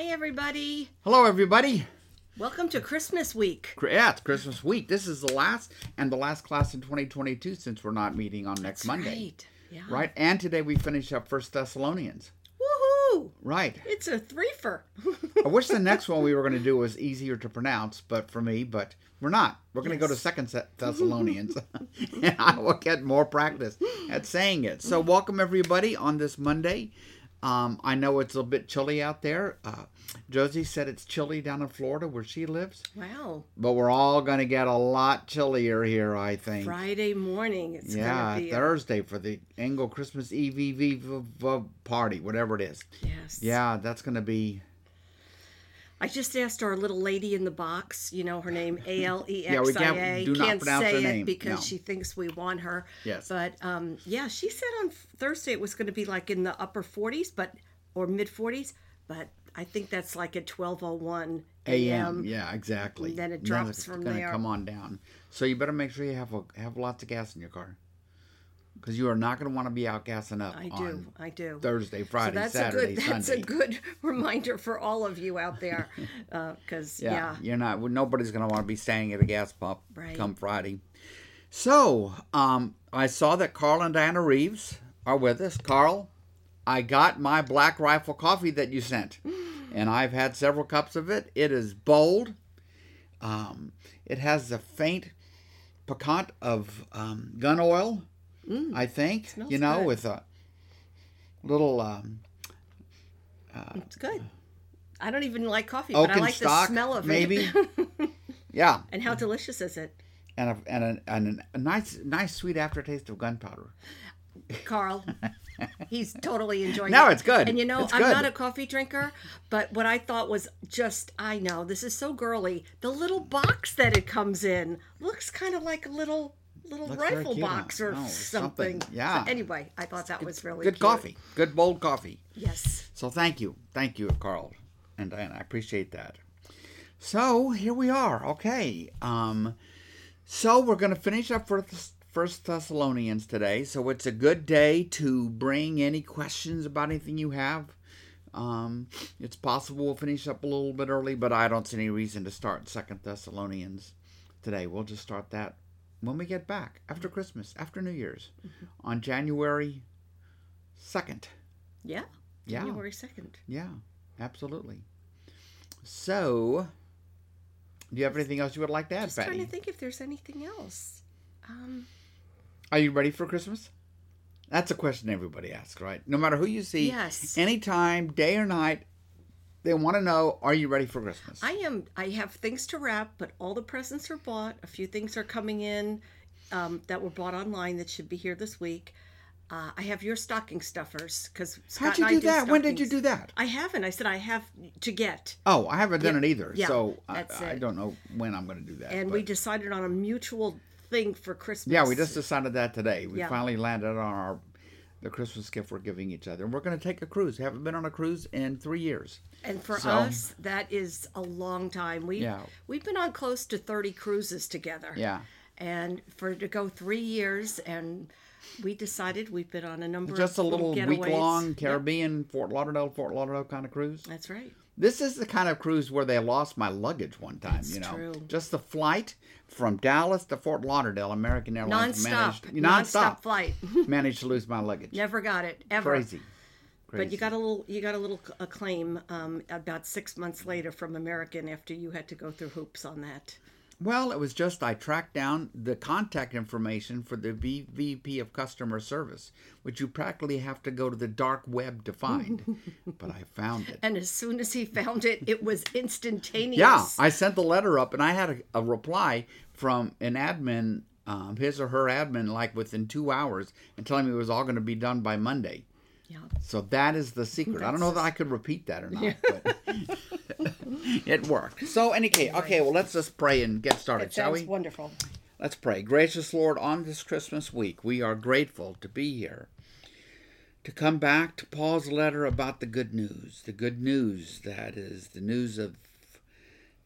Hi, everybody. Hello, everybody. Welcome to Christmas week. Yeah, it's Christmas week. This is the last and the last class in 2022 since we're not meeting on next Monday. Right. Yeah. Right? And today we finish up First Thessalonians. Woohoo! Right. It's a threefer. I wish the next one we were going to do was easier to pronounce, but for me, but we're not. We're going to go to Second Thessalonians, and I will get more practice at saying it. So, welcome everybody on this Monday. Um, I know it's a bit chilly out there. Uh, Josie said it's chilly down in Florida where she lives, wow. but we're all going to get a lot chillier here, I think. Friday morning. It's yeah, gonna be. a- Thursday for the Engel Christmas Eve party, whatever it is. yes. Yeah, that's going to be. I just asked our little lady in the box. You know her name, A L E X I A. Yeah, we can't- do not Can't pronounce say her it because no. she thinks we want her. Yes. But um, yeah, she said on Thursday it was going to be like in the upper 40s, but or mid 40s. But I think that's like at 12:01 a.m. Yeah, exactly. and then it drops it's from there. come on down. So you better make sure you have a, have lots of gas in your car, because you are not going to want to be out gassing up I do. I do. Thursday, Friday, so that's Saturday, a good that's Sunday. a good reminder for all of you out there because yeah, yeah. you're not. Nobody's going to want to be staying at a gas pump Right. come Friday. So um, I saw that Carl and Diana Reeves are with us. Carl, I got my Black Rifle coffee that you sent, and I've had several cups of it. It is bold. Um, it has the faint piquant of um, gun oil, I think. Mm. You know, good. with a little um, it's good. I don't even like coffee, but I like stock, the smell of maybe. it. Maybe. yeah, and how delicious is it, and a, and a, and a nice nice sweet aftertaste of gunpowder. Carl? He's totally enjoying No, it. it's good. And you know, It's I'm good. not a coffee drinker, but what I thought was just I know this is so girly. The little box that it comes in looks kind of like a little little Looks rifle box or Oh, something. something. Yeah. So anyway, I thought that was really Good cute. coffee, good bold coffee. Yes. So thank you, thank you, Carl and Diana. I appreciate that. So here we are. Okay. Um, so we're going to finish up for First Thessalonians today. So it's a good day to bring any questions about anything you have. Um, it's possible we'll finish up a little bit early, but I don't see any reason to start Second Thessalonians today. We'll just start that when we get back after Christmas, after New Year's, on January second. Yeah. Yeah. January second. Yeah, absolutely. So, do you have anything else you would like to add, Just trying Patty? to think if there's anything else. Um, Are you ready for Christmas? That's a question everybody asks, right? No matter who you see, Yes. anytime, day or night, they want to know, are you ready for Christmas? I am. I have things to wrap, but all the presents are bought. A few things are coming in um, that were bought online that should be here this week. Uh, I have your stocking stuffers because How'd you do that? When did you do that? I haven't. I said I have to get, Oh, I haven't done Yeah, it either, yeah, so I, I don't know when I'm going to do that. and but- we decided on a mutual thing for Christmas. yeah, we just decided that today. We Yeah. finally landed on our the Christmas gift we're giving each other, and we're going to take a cruise. We haven't been on a cruise in three years. And for So- us, that is a long time. We Yeah. we've been on close to thirty cruises together. Yeah. and for to go three years and we decided we've been on a number Just a little getaways. week long Yep, Caribbean, Fort Lauderdale, Fort Lauderdale kind of cruise. that's right This is the kind of cruise where they lost my luggage one time, That's you know. true. Just the flight from Dallas to Fort Lauderdale, American Airlines non-stop managed non-stop nonstop flight managed to lose my luggage. never got it ever Crazy. Crazy. but you got a little you got a little acclaim um, about six months later from american after you had to go through hoops on that Well, it was just I tracked down the contact information for the VP of customer service, which you practically have to go to the dark web to find. but I found it. and as soon as he found it it was instantaneous Yeah, I sent the letter up, and I had a, a reply from an admin, um, his or her admin, like within two hours, and telling me it was all going to be done by Monday. yeah So that is the secret. I don't know that I could repeat that or not, but it worked. So, any case, okay, well, let's just pray and get started, it shall we? wonderful Let's pray. Gracious Lord, on this Christmas week, we are grateful to be here. To come back to Paul's letter about the good news, the good news that is the news of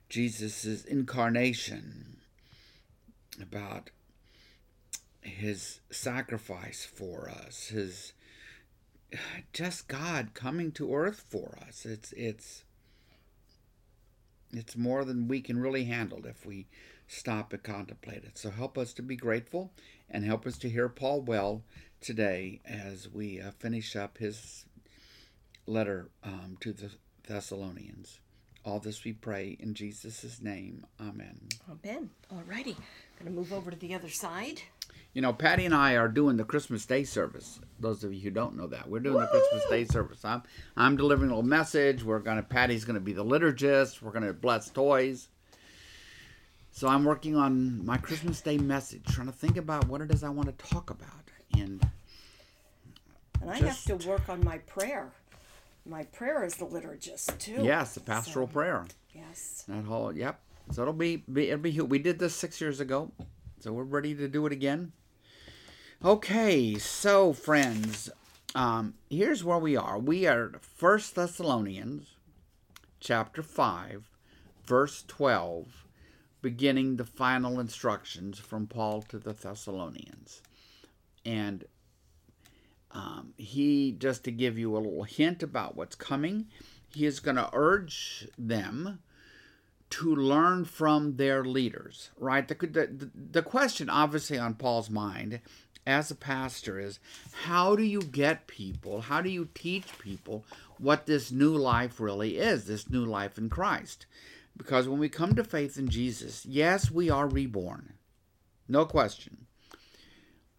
Jesus' incarnation, about his sacrifice for us, his just God coming to earth for us. It's it's It's more than we can really handle if we stop and contemplate it. So help us to be grateful and help us to hear Paul well today as we uh, finish up his letter um, to the Thessalonians. All this we pray in Jesus' name. Amen. Amen. All righty. Going to move over to the other side. You know, Patty and I are doing the Christmas Day service. Those of you who don't know that, we're doing Woo! the Christmas Day service. I'm I'm delivering a little message. We're gonna Patty's gonna be the liturgist. We're gonna bless toys. So I'm working on my Christmas Day message, trying to think about what it is I want to talk about, and and I just, have to work on my prayer. My prayer is the liturgist too. Yes, the pastoral so, prayer. Yes. That whole yep. So it'll be, be it'll be we did this six years ago, so we're ready to do it again. Okay, so friends, um, here's where we are. We are First Thessalonians, chapter five, verse twelve beginning the final instructions from Paul to the Thessalonians. And um, he, just to give you a little hint about what's coming, he is going to urge them to learn from their leaders, right? The, the, the question, obviously, on Paul's mind as a pastor is how do you get people, how do you teach people what this new life really is, this new life in Christ? Because when we come to faith in Jesus, yes, we are reborn. No question.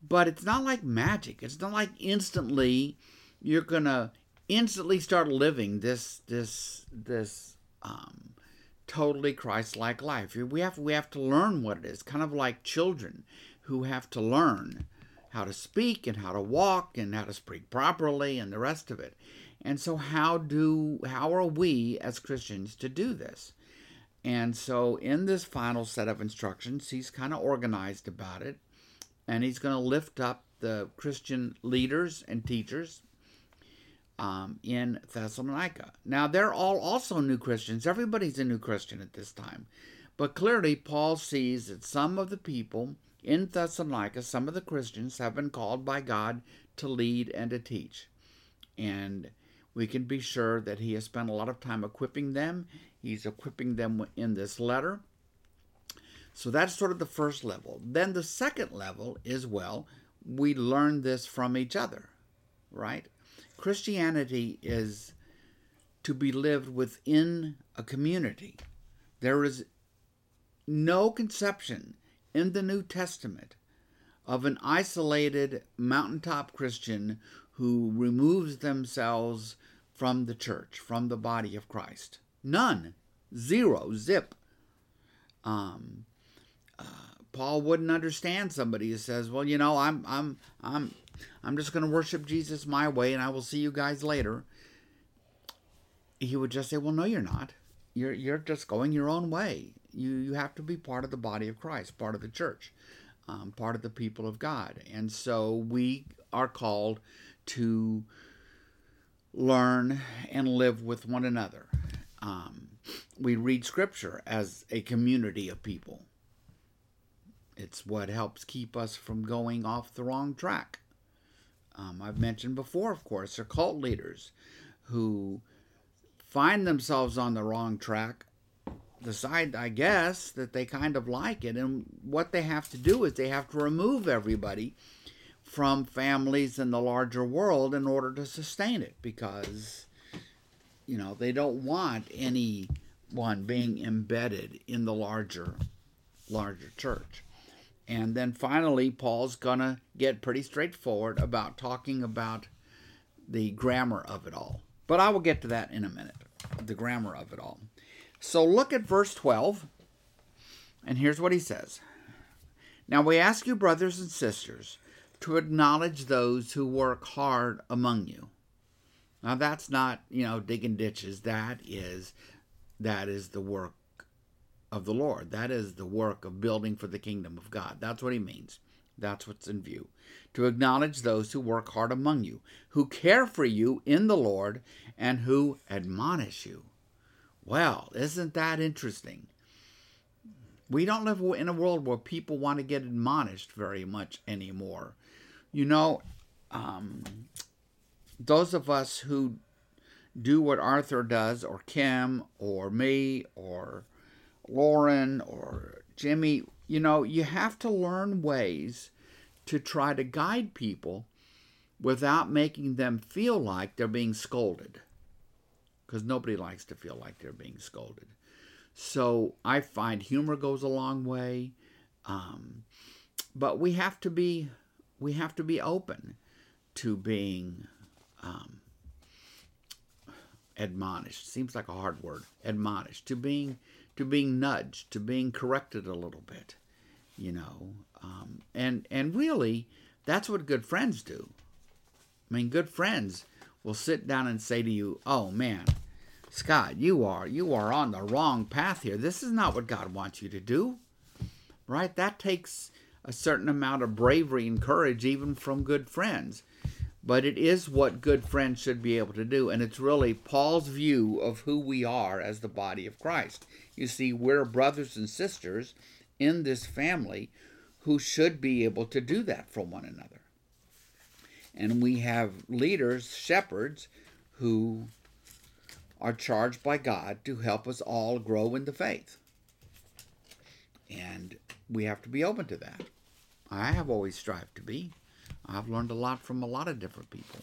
But it's not like magic. It's not like instantly you're to instantly start living this this this um, totally Christ-like life. We have we have to learn what it is, kind of like children who have to learn how to speak and how to walk and how to speak properly and the rest of it. And so how do how are we as Christians to do this? And so, in this final set of instructions, he's kind of organized about it. And he's going to lift up the Christian leaders and teachers um, in Thessalonica. Now, they're all also new Christians. Everybody's a new Christian at this time. But clearly, Paul sees that some of the people in Thessalonica, some of the Christians, have been called by God to lead and to teach. And we can be sure that he has spent a lot of time equipping them. He's equipping them in this letter. So that's sort of the first level. Then the second level is well, we learn this from each other, right? Christianity is to be lived within a community. There is no conception in the New Testament of an isolated mountaintop Christian who removes themselves from the church, from the body of Christ. None. Zero. Zip. Um, uh, Paul wouldn't understand somebody who says, "Well, you know, I'm I'm I'm I'm just going to worship Jesus my way, and I will see you guys later." He would just say, "Well, no, you're not. You're you're just going your own way. You you have to be part of the body of Christ, part of the church, um, part of the people of God, and so we are called to learn and live with one another. Um, we read Scripture as a community of people. It's what helps keep us from going off the wrong track. Um, I've mentioned before, of course, are cult leaders who find themselves on the wrong track, decide, I guess, that they kind of like it. And what they have to do is they have to remove everybody from families in the larger world in order to sustain it because you know they don't want anyone being embedded in the larger larger church and then finally paul's gonna get pretty straightforward about talking about the grammar of it all but i will get to that in a minute the grammar of it all so look at verse 12 and here's what he says now we ask you brothers and sisters to acknowledge those who work hard among you. Now that's not, you know, digging ditches. That is that is the work of the Lord. That is the work of building for the kingdom of God. That's what he means. That's what's in view. To acknowledge those who work hard among you, who care for you in the Lord, and who admonish you. Well, isn't that interesting? We don't live in a world where people want to get admonished very much anymore. You know, um, those of us who do what Arthur does, or Kim, or me, or Lauren, or Jimmy. You know, you have to learn ways to try to guide people without making them feel like they're being scolded. Because nobody likes to feel like they're being scolded. So I find humor goes a long way. Um, but we have to be we have to be open to being um, admonished. Seems like a hard word. Admonished to being to being nudged, to being corrected a little bit, you know. Um, and and really, that's what good friends do. I mean, good friends will sit down and say to you, "Oh man, Scott, you are you are on the wrong path here. This is not what God wants you to do." Right? That takes a certain amount of bravery and courage even from good friends. But it is what good friends should be able to do. And it's really Paul's view of who we are as the body of Christ. You see, we're brothers and sisters in this family who should be able to do that for one another. And we have leaders, shepherds, who are charged by God to help us all grow in the faith. And we have to be open to that. I have always strived to be. I've learned a lot from a lot of different people.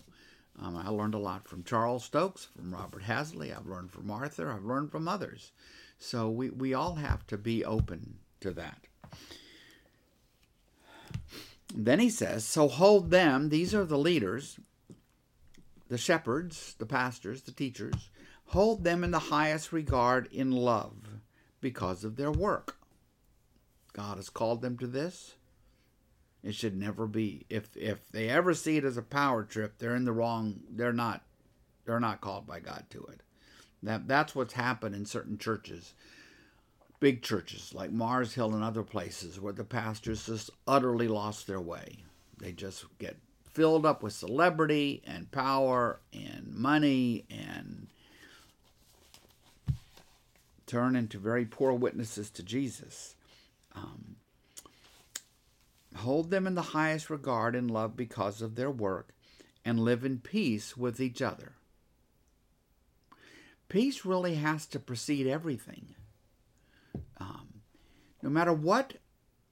Um, I learned a lot from Charles Stokes, from Robert Hasley. I've learned from Arthur. I've learned from others. So we, we all have to be open to that. Then he says, So hold them, these are the leaders, the shepherds, the pastors, the teachers, hold them in the highest regard in love because of their work. God has called them to this. It should never be. If if they ever see it as a power trip, they're in the wrong. They're not. They're not called by God to it. That that's what's happened in certain churches, big churches like Mars Hill and other places, where the pastors just utterly lost their way. They just get filled up with celebrity and power and money and turn into very poor witnesses to Jesus. Um, hold them in the highest regard and love because of their work, and live in peace with each other. Peace really has to precede everything. Um, no matter what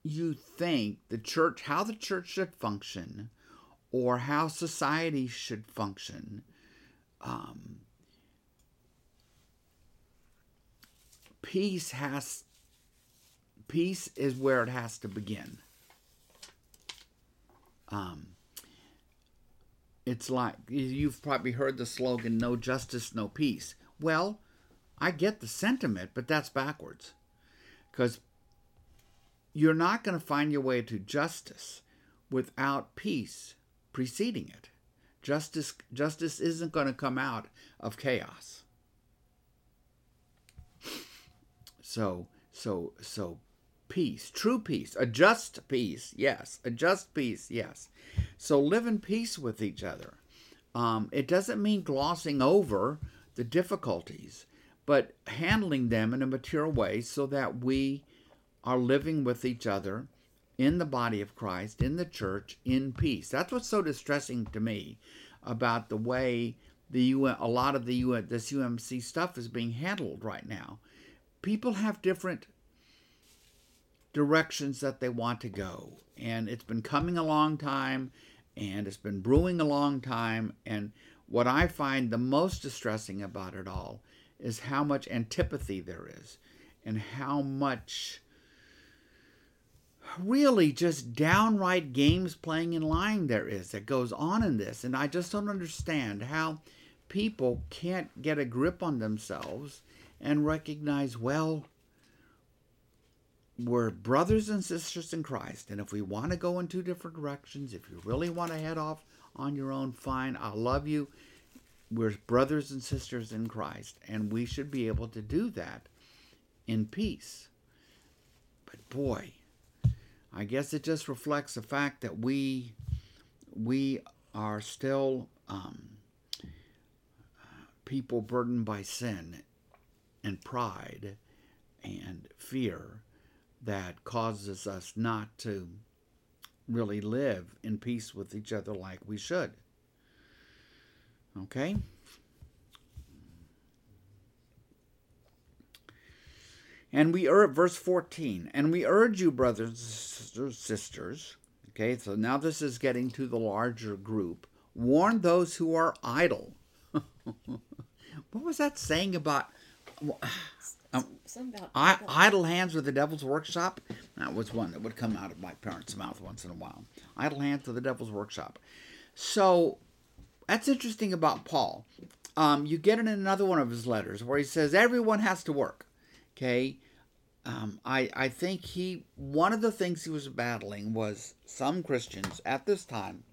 you think the church, how the church should function, or how society should function, um, peace has peace is where it has to begin. Um, it's like you've probably heard the slogan "No justice, no peace." Well, I get the sentiment, but that's backwards, because you're not going to find your way to justice without peace preceding it. Justice justice isn't going to come out of chaos. So so so peace, true peace, a just peace, yes, a just peace, yes. So live in peace with each other. Um, it doesn't mean glossing over the difficulties, but handling them in a mature way so that we are living with each other in the body of Christ, in the church, in peace. That's what's so distressing to me about the way the UN, a lot of the UN, this UMC stuff is being handled right now. People have different directions that they want to go. And it's been coming a long time and it's been brewing a long time. And what I find the most distressing about it all is how much antipathy there is and how much really just downright games playing and lying there is that goes on in this. And I just don't understand how people can't get a grip on themselves and recognize, well, we're brothers and sisters in Christ. And if we want to go in two different directions, if you really want to head off on your own, fine. I love you. We're brothers and sisters in Christ. And we should be able to do that in peace. But boy, I guess it just reflects the fact that we we are still um, people burdened by sin and pride and fear that causes us not to really live in peace with each other like we should. Okay? And we urge, verse 14, and we urge you, brothers and sisters, okay, so now this is getting to the larger group, warn those who are idle. what was that saying about um, about I, idle hands are the devil's workshop? That was one that would come out of my parents' mouth once in a while. Idle hands are the devil's workshop. So that's interesting about Paul. Um, you get in another one of his letters where he says everyone has to work. Okay, um, I I think he one of the things he was battling was some Christians at this time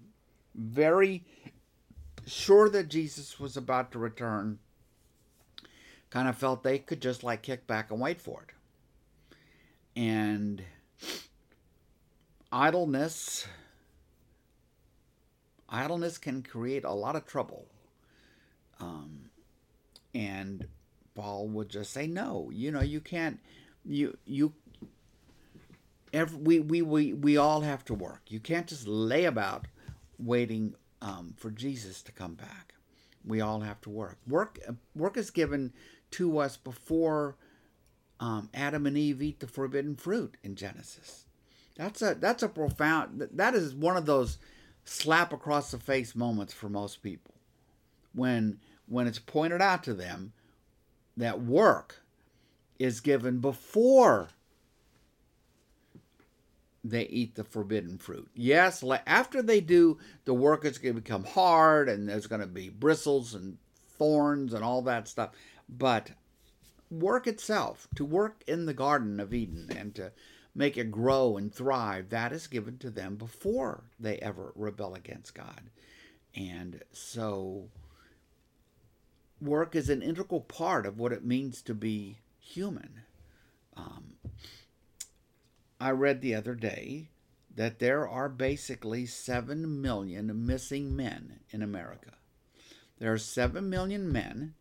very sure that Jesus was about to return, kind of felt they could just like kick back and wait for it, and idleness idleness can create a lot of trouble. Um, and Paul would just say, no, you know, you can't, you, you, every, we, we, we, we all have to work. You can't just lay about waiting um, for Jesus to come back. We all have to work. Work, work is given to us before um, Adam and Eve eat the forbidden fruit in Genesis. That's a that's a profound. That is one of those slap across the face moments for most people when when it's pointed out to them that work is given before they eat the forbidden fruit. Yes, after they do, the work is going to become hard and there's going to be bristles and thorns and all that stuff. But work itself, to work in the Garden of Eden and to make it grow and thrive, that is given to them before they ever rebel against God. And so, work is an integral part of what it means to be human. Um, I read the other day that there are basically 7 million missing men in America. There are 7 million men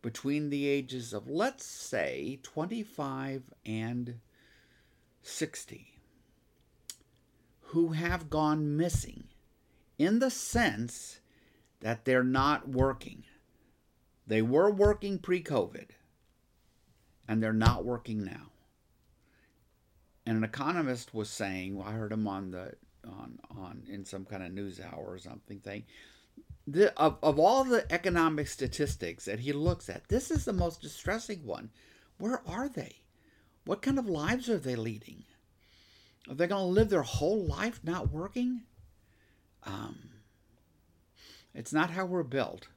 between the ages of, let's say, 25 and 60 who have gone missing in the sense that they're not working. They were working pre COVID and they're not working now. And an economist was saying, well, I heard him on the on on in some kind of news hour or something thing. The, of, of all the economic statistics that he looks at, this is the most distressing one. Where are they? What kind of lives are they leading? Are they going to live their whole life not working? Um, it's not how we're built.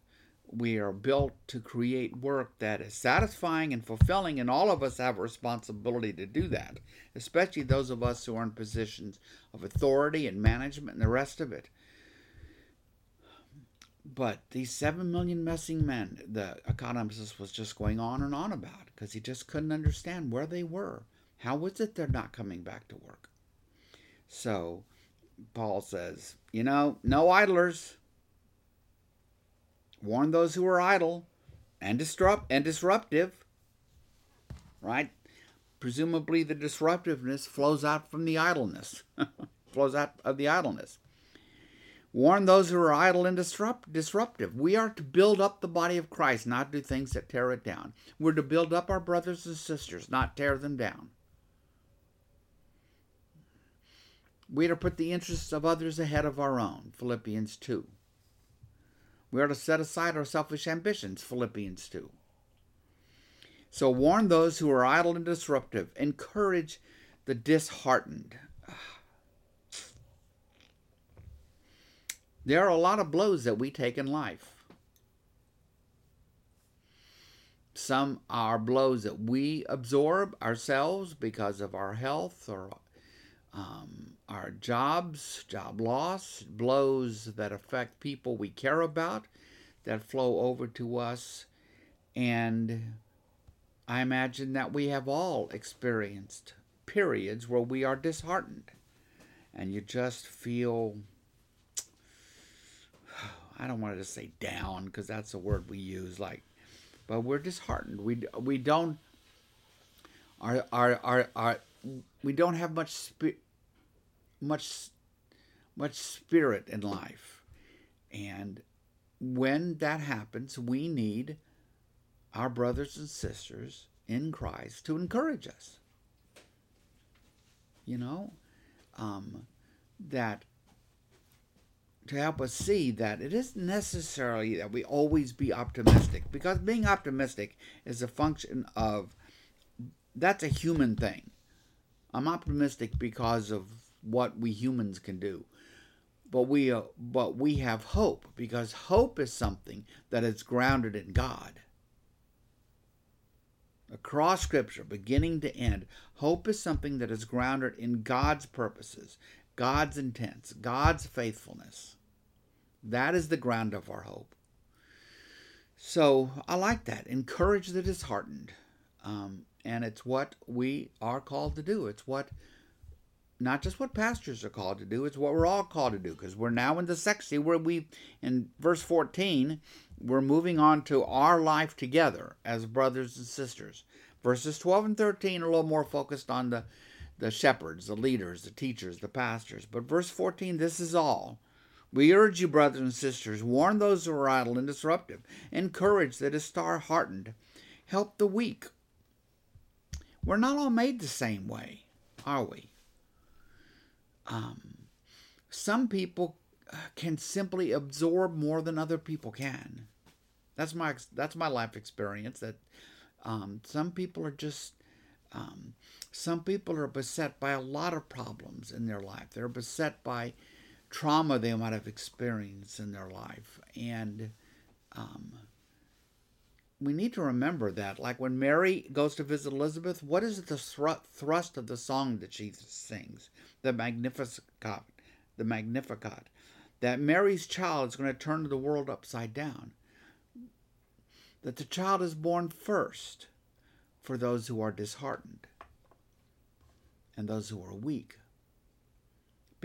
We are built to create work that is satisfying and fulfilling, and all of us have a responsibility to do that, especially those of us who are in positions of authority and management and the rest of it. But these 7 million missing men, the economist was just going on and on about because he just couldn't understand where they were. How was it they're not coming back to work? So Paul says, you know, no idlers. Warn those who are idle and disrupt and disruptive. Right? Presumably the disruptiveness flows out from the idleness. flows out of the idleness. Warn those who are idle and disrupt, disruptive. We are to build up the body of Christ, not do things that tear it down. We're to build up our brothers and sisters, not tear them down. We are to put the interests of others ahead of our own, Philippians 2. We are to set aside our selfish ambitions, Philippians 2. So warn those who are idle and disruptive, encourage the disheartened. Ah. There are a lot of blows that we take in life. Some are blows that we absorb ourselves because of our health or um, our jobs, job loss, blows that affect people we care about that flow over to us. And I imagine that we have all experienced periods where we are disheartened and you just feel I don't want to say down because that's a word we use like but we're disheartened. We we don't our our our, our we don't have much spi- much much spirit in life. And when that happens, we need our brothers and sisters in Christ to encourage us. You know, um, that to help us see that it isn't necessarily that we always be optimistic because being optimistic is a function of that's a human thing. I'm optimistic because of what we humans can do. But we uh, but we have hope because hope is something that is grounded in God. Across scripture beginning to end, hope is something that is grounded in God's purposes, God's intents, God's faithfulness. That is the ground of our hope. So I like that. Encourage the disheartened. Um, and it's what we are called to do. It's what, not just what pastors are called to do, it's what we're all called to do because we're now in the section where we, in verse 14, we're moving on to our life together as brothers and sisters. Verses 12 and 13 are a little more focused on the, the shepherds, the leaders, the teachers, the pastors. But verse 14, this is all. We urge you, brothers and sisters, warn those who are idle and disruptive, encourage that is star heartened, help the weak. We're not all made the same way, are we? Um, some people uh, can simply absorb more than other people can. That's my that's my life experience. That um, some people are just um, some people are beset by a lot of problems in their life. They're beset by trauma they might have experienced in their life. And um, we need to remember that. Like when Mary goes to visit Elizabeth, what is the thrust of the song that she sings? The Magnificat. The Magnificat. That Mary's child is going to turn the world upside down. That the child is born first for those who are disheartened and those who are weak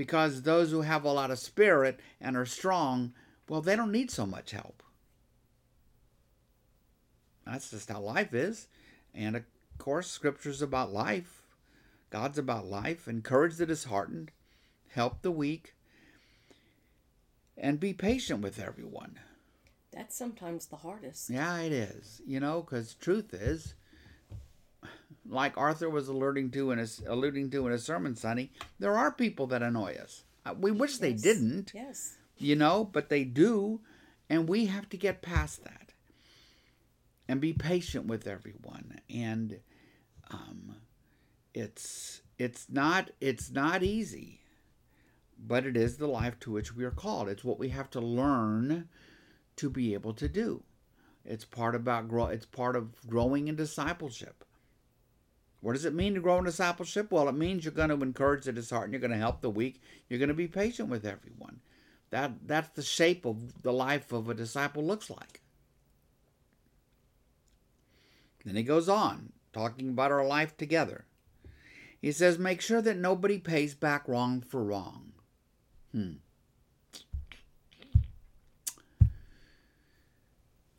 because those who have a lot of spirit and are strong, well, they don't need so much help. That's just how life is. And of course, scripture's about life. God's about life. Encourage the disheartened, help the weak, and be patient with everyone. That's sometimes the hardest. Yeah, it is. You know, because truth is, like Arthur was alluding to in his alluding to in his sermon, Sonny, there are people that annoy us. Uh, we wish yes. they didn't. Yes. You know, but they do, and we have to get past that and be patient with everyone. And um, it's it's not it's not easy, but it is the life to which we are called. It's what we have to learn to be able to do. It's part about grow. It's part of growing in discipleship. What does it mean to grow in discipleship? Well, it means you're going to encourage the disheartened, you're going to help the weak, you're going to be patient with everyone. That that's the shape of the life of a disciple looks like. Then he goes on, talking about our life together. He says, make sure that nobody pays back wrong for wrong. Hmm.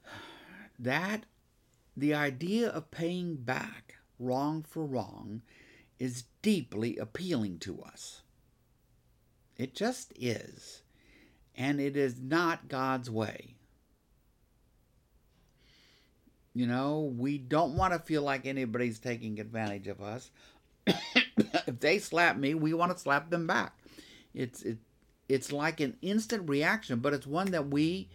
That, the idea of paying back wrong for wrong is deeply appealing to us. It just is. And it is not God's way. You know, we don't want to feel like anybody's taking advantage of us. if they slap me, we want to slap them back. It's it, it's like an instant reaction, but it's one that we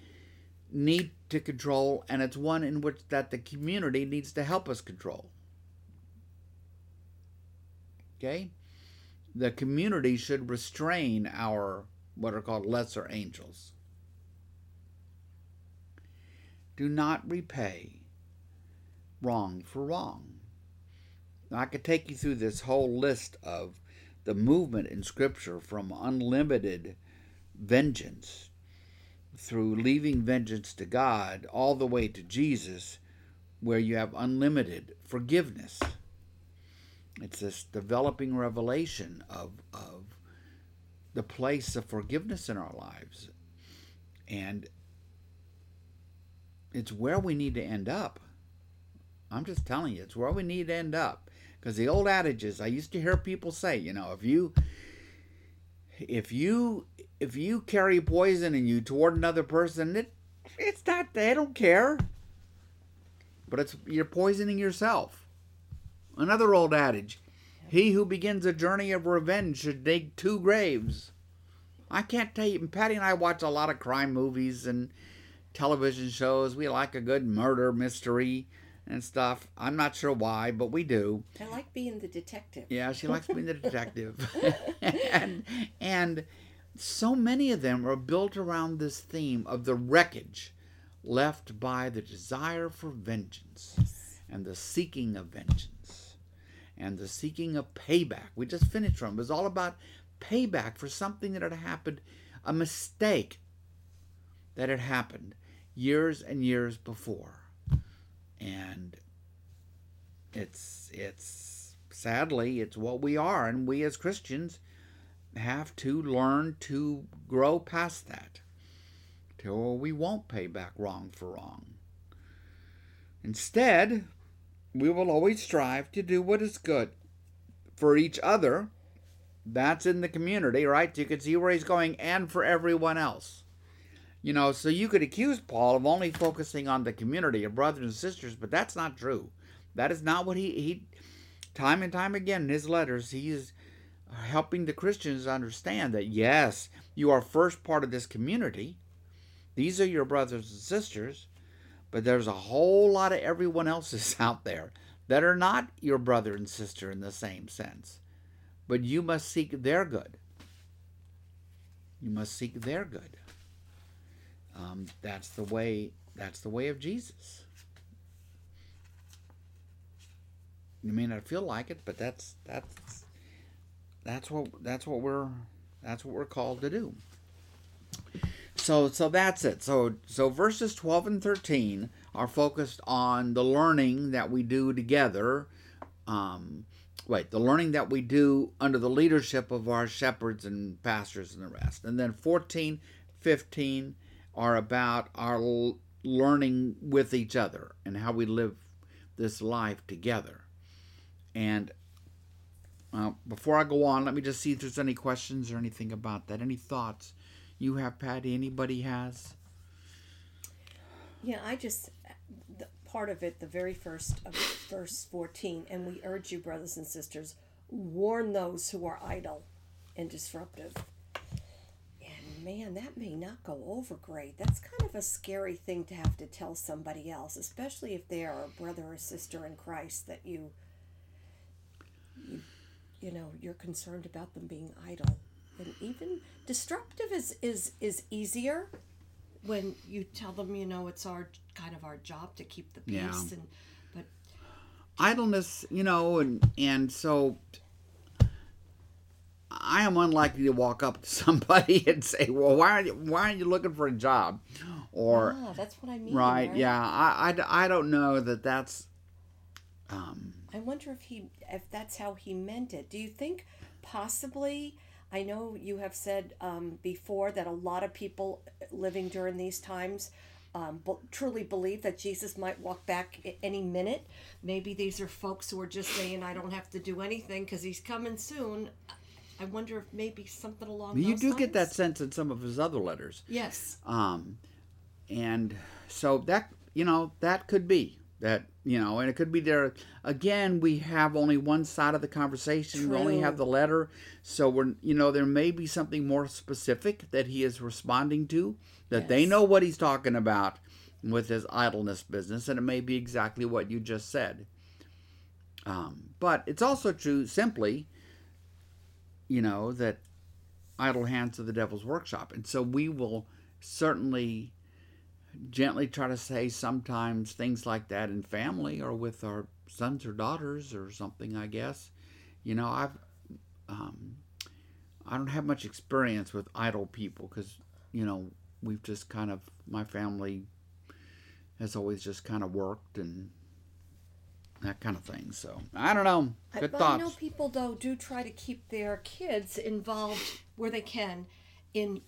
need to control and it's one in which that the community needs to help us control. Okay? The community should restrain our what are called lesser angels. Do not repay wrong for wrong. Now, I could take you through this whole list of the movement in Scripture from unlimited vengeance through leaving vengeance to God all the way to Jesus, where you have unlimited forgiveness. It's this developing revelation of, of the place of forgiveness in our lives. And it's where we need to end up. I'm just telling you, it's where we need to end up. Because the old adages, I used to hear people say, you know, if you if you if you carry poison in you toward another person, it it's not they don't care. But it's you're poisoning yourself. Another old adage He who begins a journey of revenge should dig two graves. I can't tell you, Patty and I watch a lot of crime movies and television shows. We like a good murder mystery and stuff. I'm not sure why, but we do. I like being the detective. Yeah, she likes being the detective. and and so many of them are built around this theme of the wreckage left by the desire for vengeance and the seeking of vengeance and the seeking of payback. We just finished from it. Was all about payback for something that had happened, a mistake that had happened years and years before. And it's it's sadly it's what we are and we as Christians have to learn to grow past that till we won't pay back wrong for wrong. Instead, we will always strive to do what is good for each other. That's in the community, right? You can see where he's going, and for everyone else. You know, so you could accuse Paul of only focusing on the community of brothers and sisters, but that's not true. That is not what he, he time and time again in his letters, he is helping the Christians understand that yes, you are first part of this community. These are your brothers and sisters, but there's a whole lot of everyone else's out there that are not your brother and sister in the same sense. But you must seek their good. You must seek their good. Um, that's the way. That's the way of Jesus. You may not feel like it, but that's that's that's what that's what we're that's what we're called to do. So so that's it. So so verses 12 and 13 are focused on the learning that we do together. Um, wait, the learning that we do under the leadership of our shepherds and pastors and the rest. And then 14, 15 are about our learning with each other and how we live this life together. And uh, before I go on, let me just see if there's any questions or anything about that. Any thoughts you have, Patty? Anybody has? Yeah, I just the part of it, the very first of verse fourteen, and we urge you, brothers and sisters, warn those who are idle and disruptive. And man, that may not go over great. That's kind of a scary thing to have to tell somebody else, especially if they are a brother or sister in Christ that you you, you know you're concerned about them being idle and even disruptive is is is easier when you tell them you know it's our kind of our job to keep the peace yeah. and but idleness you know and and so I am unlikely to walk up to somebody and say, "Well, why are you why aren't you looking for a job?" Or yeah, that's what I mean. Right? right? Yeah, I, I, I don't know that that's um, I wonder if he if that's how he meant it. Do you think possibly? I know you have said um, before that a lot of people living during these times um, b- truly believe that Jesus might walk back any minute. Maybe these are folks who are just saying, "I don't have to do anything because he's coming soon." I wonder if maybe something along. You do lines? get that sense in some of his other letters. Yes. Um, and so that you know that could be that you know and it could be there. Again we have only one side of the conversation. True. we only have the letter. So we're you know there may be something more specific that he is responding to that yes. they know what he's talking about with his idleness business and it may be exactly what you just said. Um, but it's also true simply you know that idle hands are the devil's workshop. And so we will certainly gently try to say sometimes things like that in family or with our sons or daughters or something. I guess, you know, I've um, I don't have much experience with idle people because you know we've just kind of my family has always just kind of worked and that kind of thing. So I don't know. Good but thoughts. I know people though do try to keep their kids involved where they can in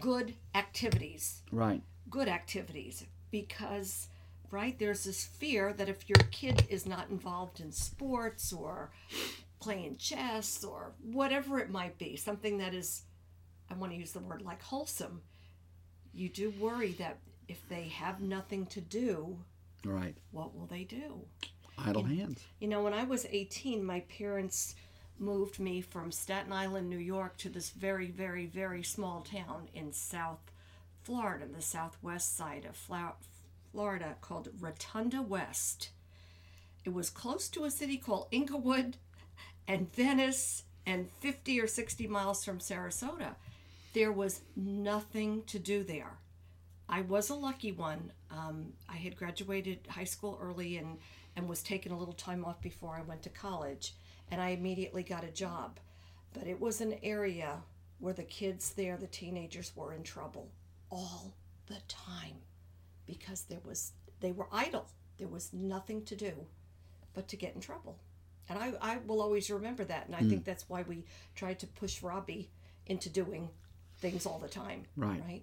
good activities. Right good activities because right there's this fear that if your kid is not involved in sports or playing chess or whatever it might be something that is i want to use the word like wholesome you do worry that if they have nothing to do right what will they do Idle hands. You know, when I was 18, my parents moved me from Staten Island, New York, to this very, very, very small town in South Florida, the southwest side of Florida, called Rotonda West. It was close to a city called Englewood and Venice and 50 or 60 miles from Sarasota. There was nothing to do there. I was a lucky one. Um, I had graduated high school early and, and was taking a little time off before I went to college, and I immediately got a job. But it was an area where the kids there, the teenagers, were in trouble all the time because there was they were idle. There was nothing to do but to get in trouble. And I, I will always remember that. And I think hmm. that's why we tried to push Robbie into doing things all the time. Right. Right.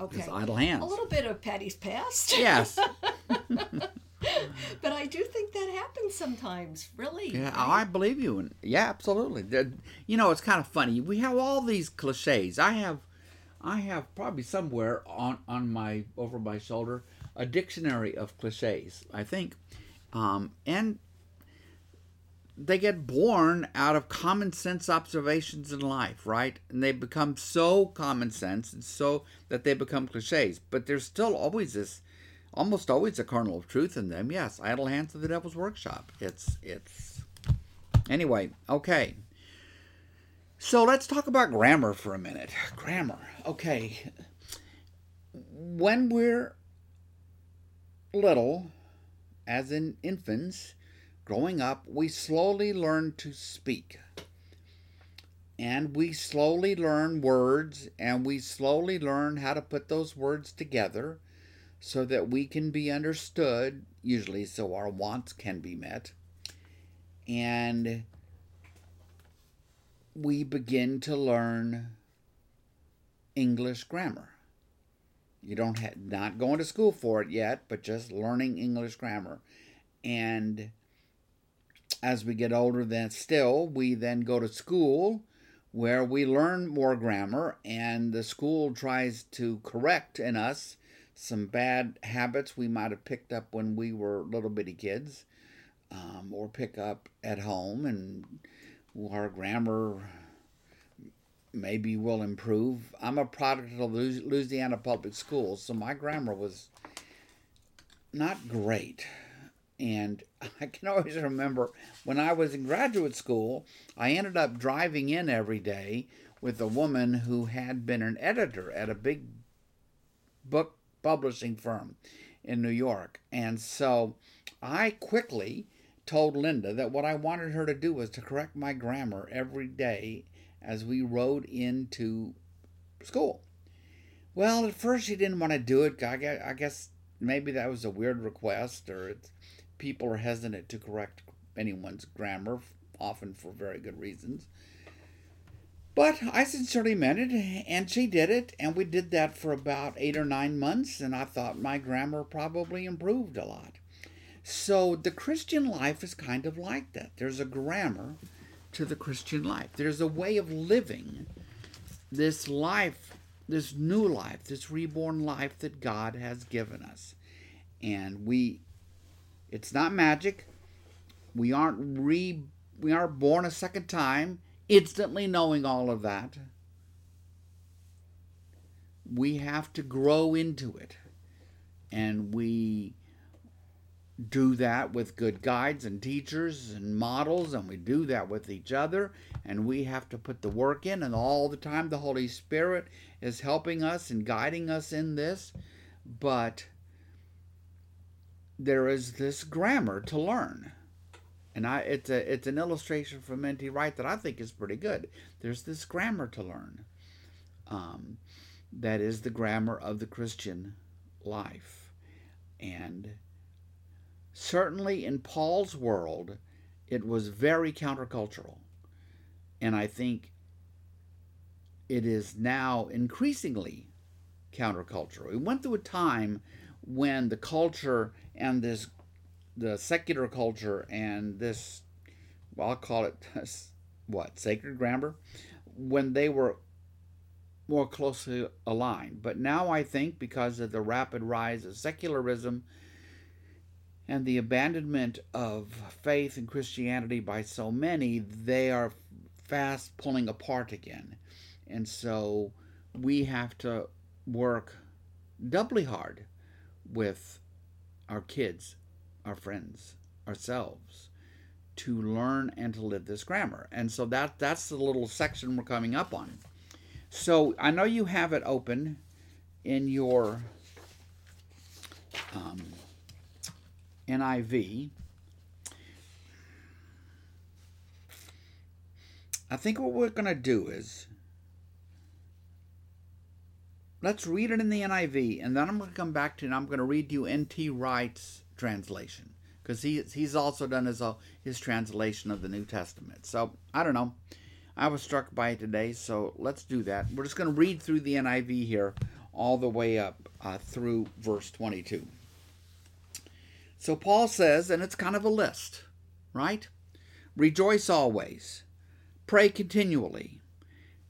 Okay. His idle hands. A little bit of Patty's past. Yes. But I do think that happens sometimes, really. Yeah, right? I believe you. And yeah, absolutely. You know, it's kind of funny. We have all these cliches. I have, I have probably somewhere on on my over my shoulder a dictionary of cliches. I think, um, and they get born out of common sense observations in life, right? And they become so common sense and so that they become cliches. But there's still always this, almost always a kernel of truth in them. Yes, idle hands of the devil's workshop. It's it's. Anyway, okay. So let's talk about grammar for a minute. Grammar. Okay. When we're little, as in infants, growing up, we slowly learn to speak. And we slowly learn words, and we slowly learn how to put those words together so that we can be understood, usually so our wants can be met. And we begin to learn English grammar. You don't have not going to school for it yet, but just learning English grammar. And as we get older then still, we then go to school where we learn more grammar and the school tries to correct in us some bad habits we might have picked up when we were little bitty kids um, or pick up at home and our grammar maybe will improve. I'm a product of Louis- Louisiana public schools, so my grammar was not great. And I can always remember when I was in graduate school, I ended up driving in every day with a woman who had been an editor at a big book publishing firm in New York. And so I quickly told Linda that what I wanted her to do was to correct my grammar every day as we rode into school. Well, at first she didn't want to do it. I guess, maybe that was a weird request, or people are hesitant to correct anyone's grammar, often for very good reasons. But I sincerely meant it, and she did it, and we did that for about eight or nine months, and I thought my grammar probably improved a lot. So the Christian life is kind of like that. There's a grammar to the Christian life, there's a way of living this life, this new life, this reborn life that God has given us. And we, it's not magic. We aren't re, we aren't born a second time instantly knowing all of that. We have to grow into it. And we do that with good guides and teachers and models, and we do that with each other. And we have to put the work in, and all the time the Holy Spirit is helping us and guiding us in this. But there is this grammar to learn. And I, it's a it's an illustration from N.T. Wright that I think is pretty good. There's this grammar to learn. Um, that is the grammar of the Christian life, and certainly in Paul's world, it was very countercultural, and I think it is now increasingly countercultural. We went through a time when the culture and this the secular culture and this well, I'll call it what sacred grammar when they were more closely aligned. But now I think because of the rapid rise of secularism and the abandonment of faith and Christianity by so many, they are fast pulling apart again. And so we have to work doubly hard with our kids, our friends, ourselves to learn and to live this grammar. And so that that's the little section we're coming up on. So I know you have it open in your um, NIV. I think what we're going to do is let's read it in the NIV, and then I'm going to come back to and I'm going to read you N.T. Wright's translation because he he's also done his uh, his translation of the New Testament. So I don't know. I was struck by it today, so let's do that. We're just going to read through the NIV here all the way up uh, through verse 22. So Paul says, and it's kind of a list, right? Rejoice always, pray continually,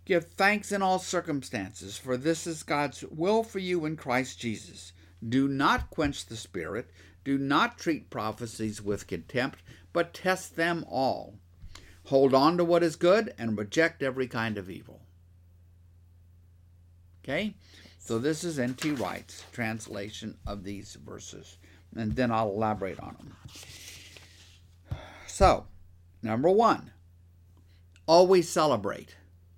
give thanks in all circumstances, for this is God's will for you in Christ Jesus. Do not quench the Spirit. Do not treat prophecies with contempt, but test them all. Hold on to what is good and reject every kind of evil. Okay? So this is N.T. Wright's translation of these verses, and then I'll elaborate on them. So, number one, always celebrate.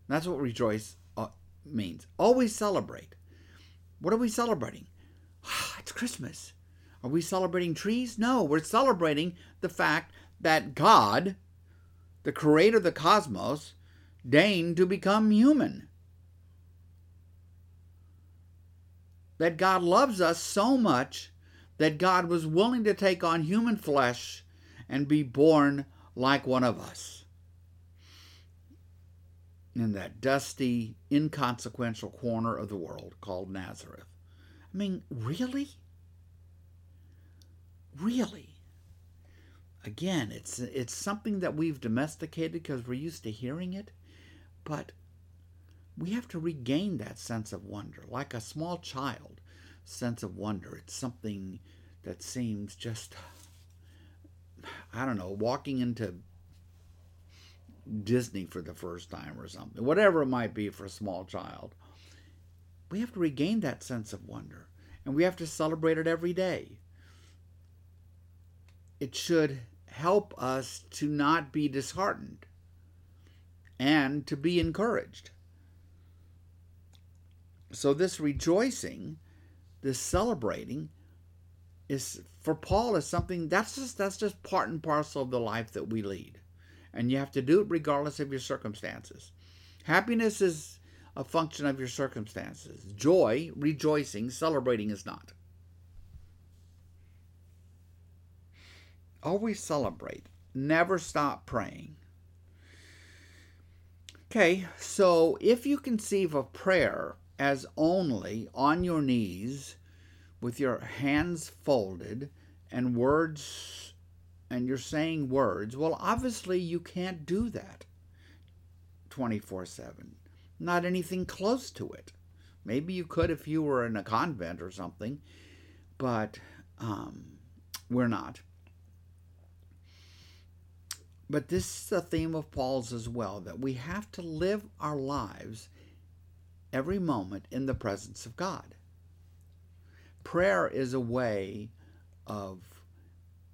That's what rejoice uh, means. Always celebrate. What are we celebrating? It's Christmas. Are we celebrating trees? No, we're celebrating the fact that God, the creator of the cosmos, deigned to become human. That God loves us so much that God was willing to take on human flesh and be born like one of us. In that dusty, inconsequential corner of the world called Nazareth. I mean, really? Really? Again, it's it's something that we've domesticated because we're used to hearing it, but we have to regain that sense of wonder, like a small child sense of wonder. It's something that seems just I don't know, walking into Disney for the first time or something, whatever it might be for a small child. We have to regain that sense of wonder, and we have to celebrate it every day it should help us to not be disheartened and to be encouraged. So, this rejoicing, this celebrating, is for Paul is something that's just that's just part and parcel of the life that we lead. And you have to do it regardless of your circumstances. Happiness is a function of your circumstances. Joy, rejoicing, celebrating is not. Always celebrate. Never stop praying. Okay, so if you conceive of prayer as only on your knees with your hands folded and words, and you're saying words, well, obviously you can't do that 24 7. Not anything close to it. Maybe you could if you were in a convent or something, but um, we're not. But this is a theme of Paul's as well that we have to live our lives every moment in the presence of God. Prayer is a way of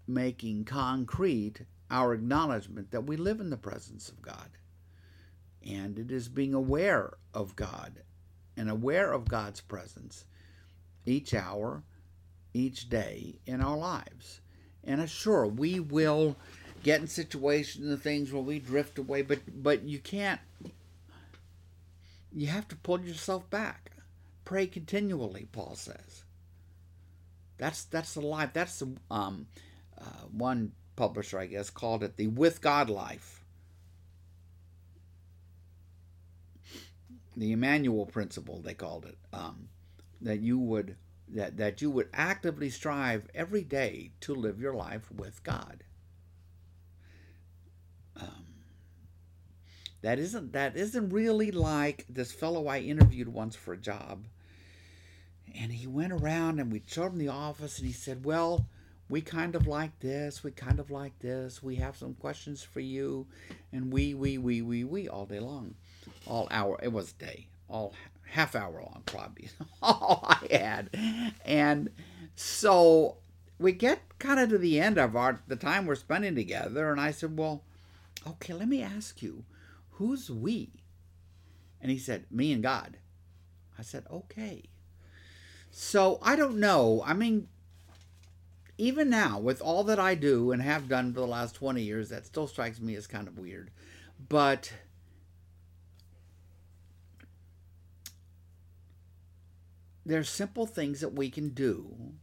making concrete our acknowledgement that we live in the presence of God. And it is being aware of God and aware of God's presence each hour, each day in our lives. And uh, sure, we will get in situations and things where we drift away, but but you can't. You have to pull yourself back. Pray continually, Paul says. That's that's the life. That's the um, uh, one publisher, I guess, called it the with God life. The Emmanuel principle, they called it. Um, that you would that that you would actively strive every day to live your life with God. Um, that isn't that isn't really like this fellow I interviewed once for a job. And he went around and we showed him the office and he said, Well, we kind of like this, we kind of like this, we have some questions for you, and we, we, we, we, we all day long. All hour, it was day, all half hour long, probably, all I had. And so we get kind of to the end of our the time we're spending together, and I said, Well, okay, let me ask you, who's we? And he said, Me and God. I said, Okay. So I don't know. I mean, even now, with all that I do and have done for the last 20 years, that still strikes me as kind of weird. But there's simple things that we can do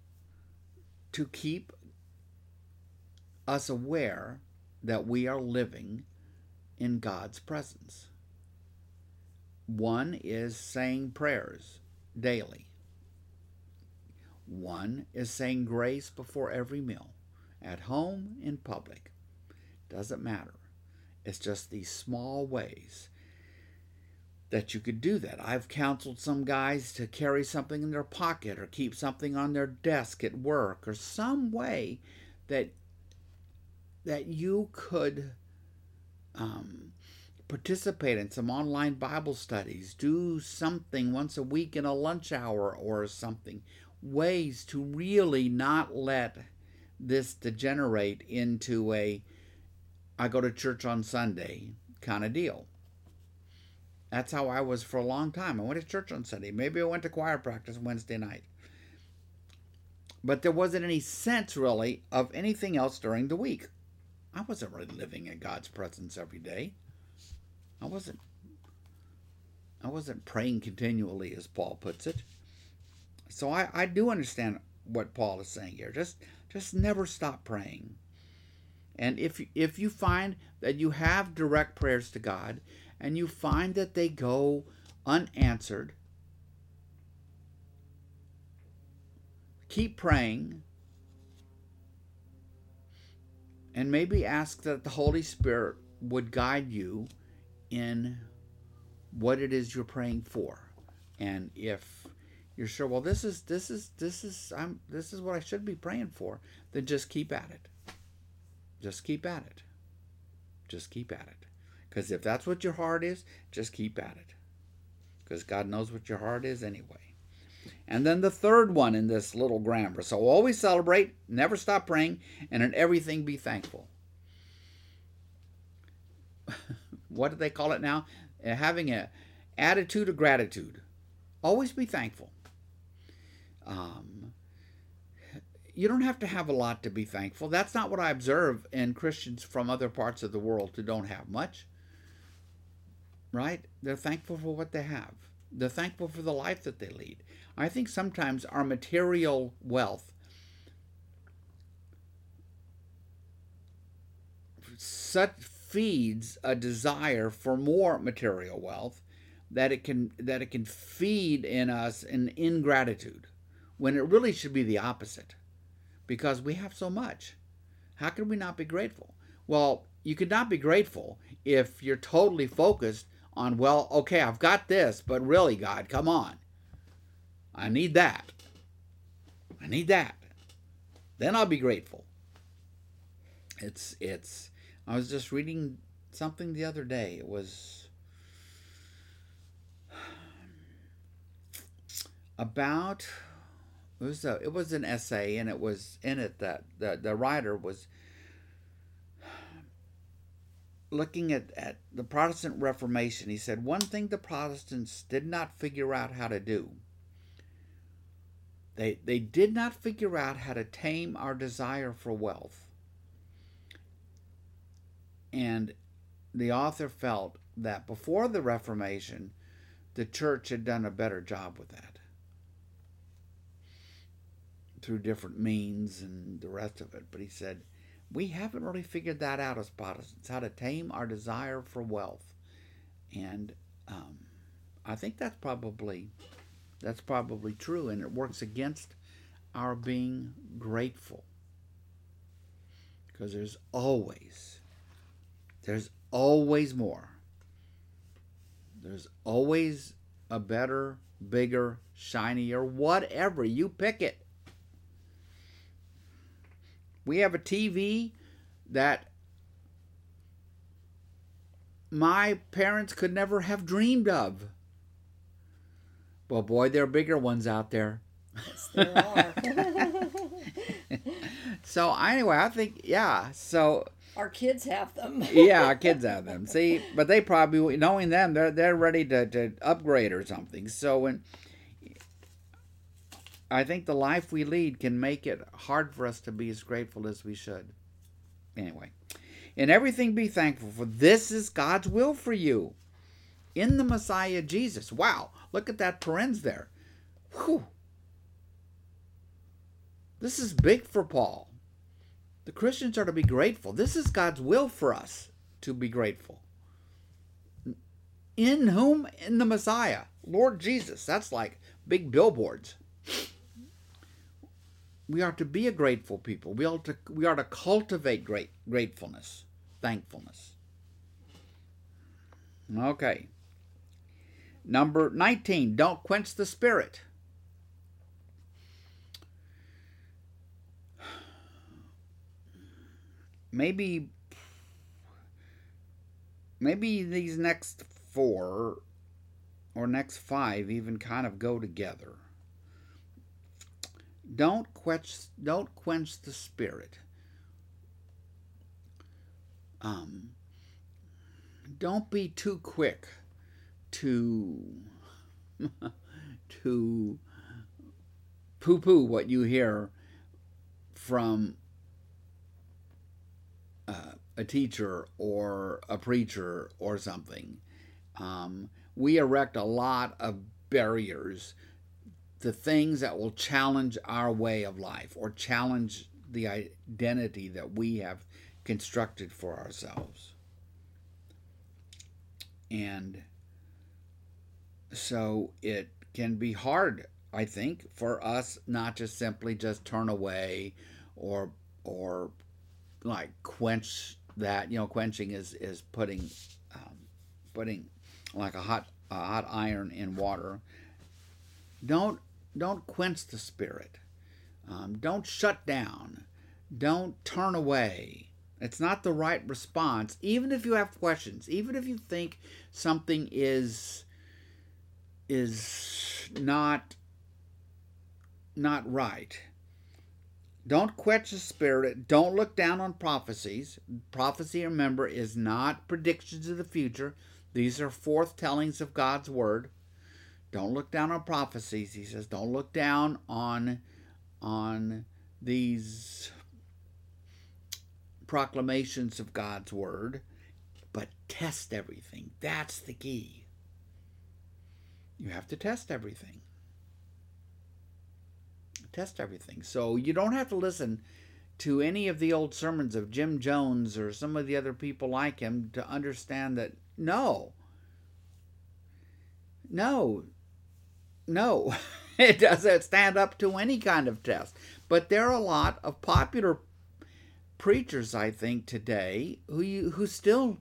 to keep us aware that we are living in God's presence. One is saying prayers daily. One is saying grace before every meal, at home, in public. Doesn't matter. It's just these small ways that you could do that. I've counseled some guys to carry something in their pocket or keep something on their desk at work or some way that that you could um, participate in some online Bible studies, do something once a week in a lunch hour or something. Ways to really not let this degenerate into a I go to church on Sunday kind of deal. That's how I was for a long time. I went to church on Sunday. Maybe I went to choir practice Wednesday night. But there wasn't any sense really of anything else during the week. I wasn't really living in God's presence every day. I wasn't I wasn't praying continually as Paul puts it. So I, I do understand what Paul is saying here. Just just never stop praying. And if if you find that you have direct prayers to God and you find that they go unanswered, keep praying and maybe ask that the Holy Spirit would guide you in what it is you're praying for. And if you're sure, well, this is this is this is I'm this is what I should be praying for, then just keep at it. Just keep at it. Just keep at it. Because if that's what your heart is, just keep at it. Because God knows what your heart is anyway. And then the third one in this little grammar. So always celebrate, never stop praying, and in everything be thankful. what do they call it now? Uh, having a attitude of gratitude. Always be thankful. Um, you don't have to have a lot to be thankful. That's not what I observe in Christians from other parts of the world who don't have much. Right? They're thankful for what they have. They're thankful for the life that they lead. I think sometimes our material wealth such feeds a desire for more material wealth that it can that it can feed in us an ingratitude when it really should be the opposite because we have so much. How can we not be grateful? Well you could not be grateful if you're totally focused on well okay i've got this but really god come on i need that i need that then i'll be grateful it's it's I was just reading something the other day. It was about it was a, it was an essay and it was in it that the, the writer was looking at, at the Protestant Reformation. He said one thing the Protestants did not figure out how to do. They, they did not figure out how to tame our desire for wealth. And the author felt that before the Reformation, the church had done a better job with that through different means and the rest of it. But he said, we haven't really figured that out as Protestants, how to tame our desire for wealth. And um, I think that's probably that's probably true, and it works against our being grateful because there's always there's always more. There's always a better, bigger, shinier, whatever. You pick it. We have a TV that my parents could never have dreamed of. Well, boy, there are bigger ones out there. Yes, there are. So anyway, I think yeah. So Our kids have them. yeah, our kids have them. See, but they probably knowing them, they're they're ready to, to upgrade or something. So when I think the life we lead can make it hard for us to be as grateful as we should. Anyway, in everything be thankful, for this is God's will for you in the Messiah Jesus. Wow, look at that parens there. Whew. This is big for Paul. The Christians are to be grateful. This is God's will for us to be grateful. In whom? In the Messiah, Lord Jesus. That's like big billboards. We are to be a grateful people. We are to we are to cultivate great gratefulness, thankfulness. Okay. Number 19, don't quench the spirit. maybe maybe these next four or next five even kind of go together. Don't quench don't quench the spirit. Um, don't be too quick to to poo poo what you hear from uh, a teacher or a preacher or something. Um, we erect a lot of barriers to things that will challenge our way of life or challenge the identity that we have constructed for ourselves. And so it can be hard, I think, for us not to simply just turn away or or like quench that. You know, quenching is is putting um, putting like a hot a hot iron in water. Don't don't quench the spirit. Um, don't shut down. Don't turn away. It's not the right response, even if you have questions, even if you think something is is not not right. Don't quench the spirit. Don't look down on prophecies. Prophecy, remember, is not predictions of the future. These are forthtellings of God's word. Don't look down on prophecies. He says, don't look down on on these proclamations of God's word, but test everything. That's the key. You have to test everything. Test everything. So you don't have to listen to any of the old sermons of Jim Jones or some of the other people like him to understand that no, no, no, it doesn't stand up to any kind of test. But there are a lot of popular preachers, I think, today who you, who still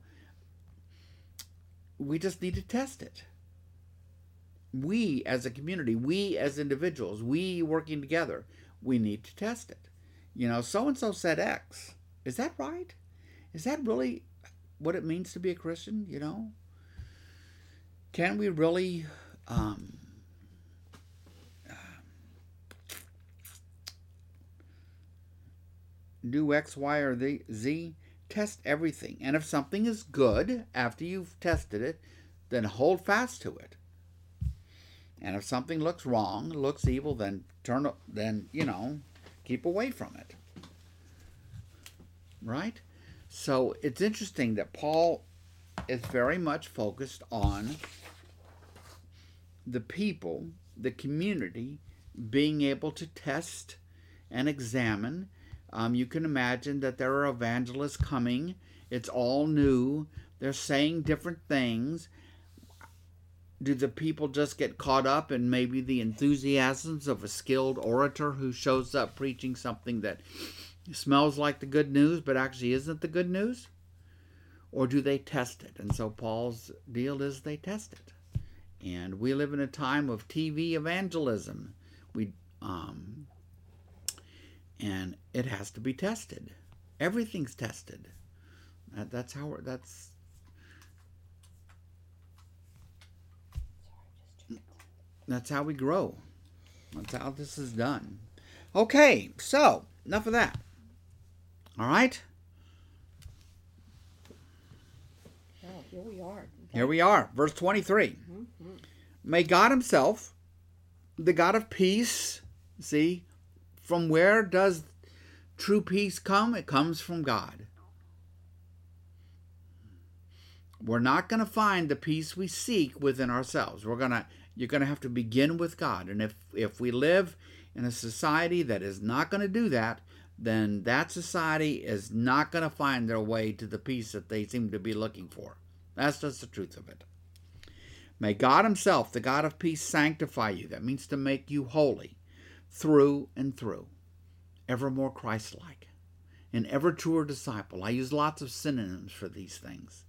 we just need to test it we as a community, we as individuals, we working together, we need to test it. You know, so and so said X. Is that right? Is that really what it means to be a Christian? You know, can we really um, do X, Y, or the Z? Test everything, and if something is good after you've tested it, then hold fast to it and if something looks wrong, looks evil, then turn then, you know, keep away from it. Right? So it's interesting that Paul is very much focused on the people, the community, being able to test and examine. Um, you can imagine that there are evangelists coming. It's all new. They're saying different things do the people just get caught up in maybe the enthusiasms of a skilled orator who shows up preaching something that smells like the good news but actually isn't the good news? Or do they test it? And so Paul's deal is they test it. And we live in a time of TV evangelism. We um, and it has to be tested. Everything's tested. That, that's how that's that's how we grow. That's how this is done. Okay, so enough of that. All right. Oh, here we are. Here we are, verse 23. Mm-hmm. May God Himself, the God of peace, see, from where does true peace come? It comes from God. We're not going to find the peace we seek within ourselves. We're going to you're going to have to begin with God. And if if we live in a society that is not going to do that, then that society is not going to find their way to the peace that they seem to be looking for. That's just the truth of it. May God Himself, the God of peace, sanctify you. That means to make you holy through and through, ever more Christ like, an ever truer disciple. I use lots of synonyms for these things.